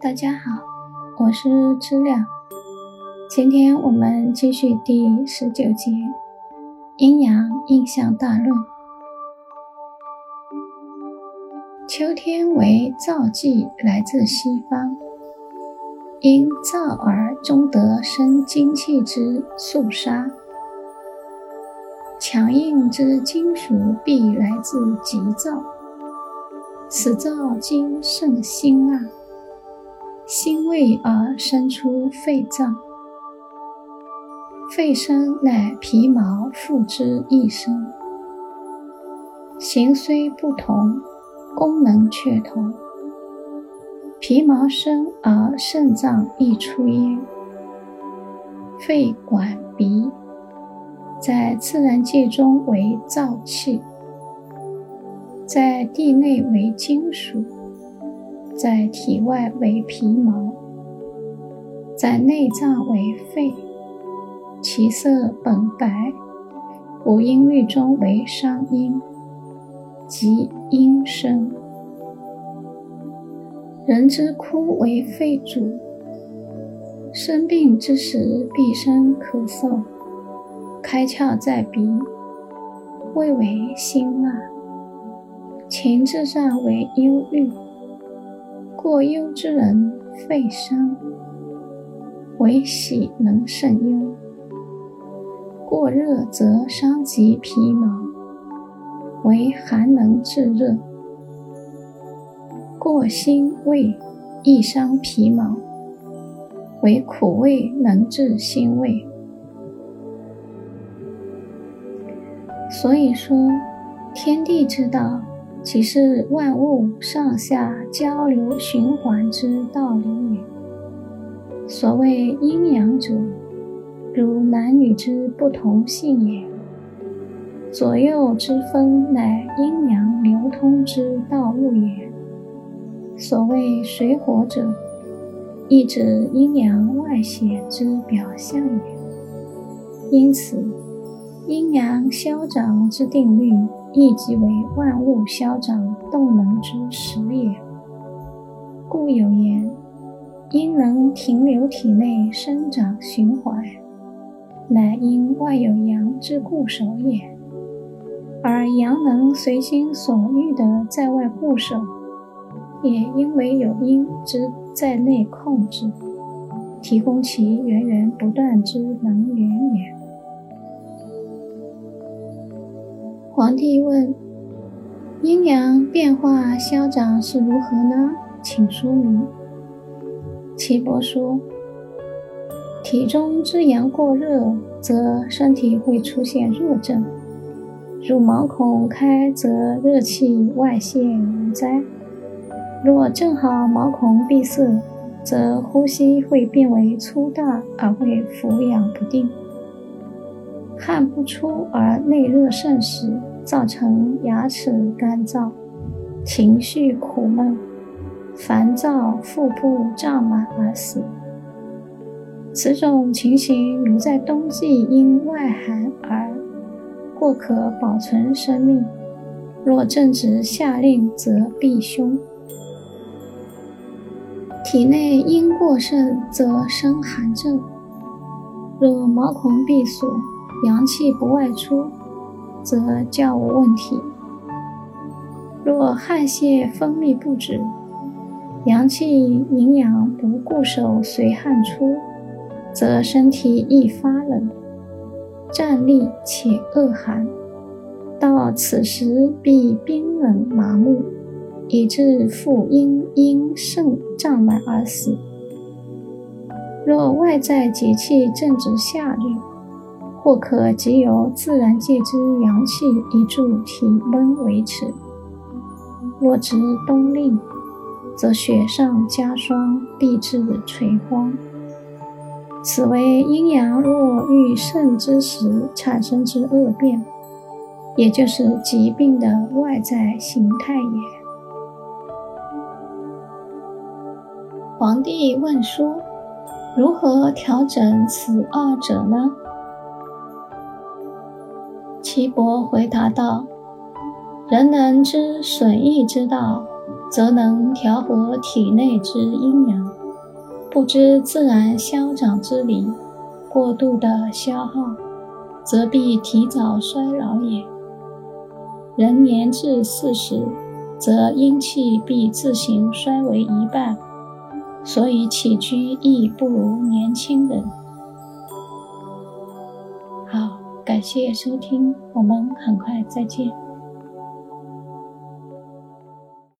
大家好，我是知了。今天我们继续第十九节阴阳印象大论。秋天为燥季，来自西方，因燥而中得生精气之肃杀。强硬之金属必来自急躁，此燥经肾辛辣，心胃而生出肺脏。肺生乃皮毛附之一身，形虽不同，功能却同。皮毛生而肾脏亦出焉，肺管鼻。在自然界中为燥气，在地内为金属，在体外为皮毛，在内脏为肺。其色本白，五音律中为商音，即阴声。人之哭为肺主，生病之时必生咳嗽。开窍在鼻，味为辛辣；情志上为忧郁，过忧之人肺伤，为喜能胜忧；过热则伤及皮毛，为寒能制热；过辛味易伤皮毛，为苦味能治辛味。所以说，天地之道，岂是万物上下交流循环之道理也。所谓阴阳者，如男女之不同性也；左右之分，乃阴阳流通之道路也。所谓水火者，亦指阴阳外显之表象也。因此。阴阳消长之定律，亦即为万物消长动能之始也。故有言：阴能停留体内生长循环，乃因外有阳之固守也；而阳能随心所欲的在外固守，也因为有阴之在内控制，提供其源源不断之能源也。皇帝问：“阴阳变化消长是如何呢？请说明。”岐伯说：“体中之阳过热，则身体会出现热症；如毛孔开，则热气外泄无灾；若正好毛孔闭塞，则呼吸会变为粗大，而会俯仰不定。”汗不出而内热盛时，造成牙齿干燥、情绪苦闷、烦躁、腹部胀满而死。此种情形如在冬季因外寒而或可保存生命；若正值夏令，则必凶。体内阴过盛，则生寒症；若毛孔闭锁。阳气不外出，则较无问题；若汗泄分泌不止，阳气营养不固守，随汗出，则身体易发冷、站立且恶寒，到此时必冰冷麻木，以致腹阴阴肾胀满而死。若外在节气正值夏日，或可藉由自然界之阳气以助体温维持。若值冬令，则雪上加霜，必致垂荒。此为阴阳若遇盛之时产生之恶变，也就是疾病的外在形态也。皇帝问说：如何调整此二者呢？岐伯回答道：“人能知损益之道，则能调和体内之阴阳；不知自然消长之理，过度的消耗，则必提早衰老也。人年至四十，则阴气必自行衰为一半，所以起居亦不如年轻人。感谢收听，我们很快再见。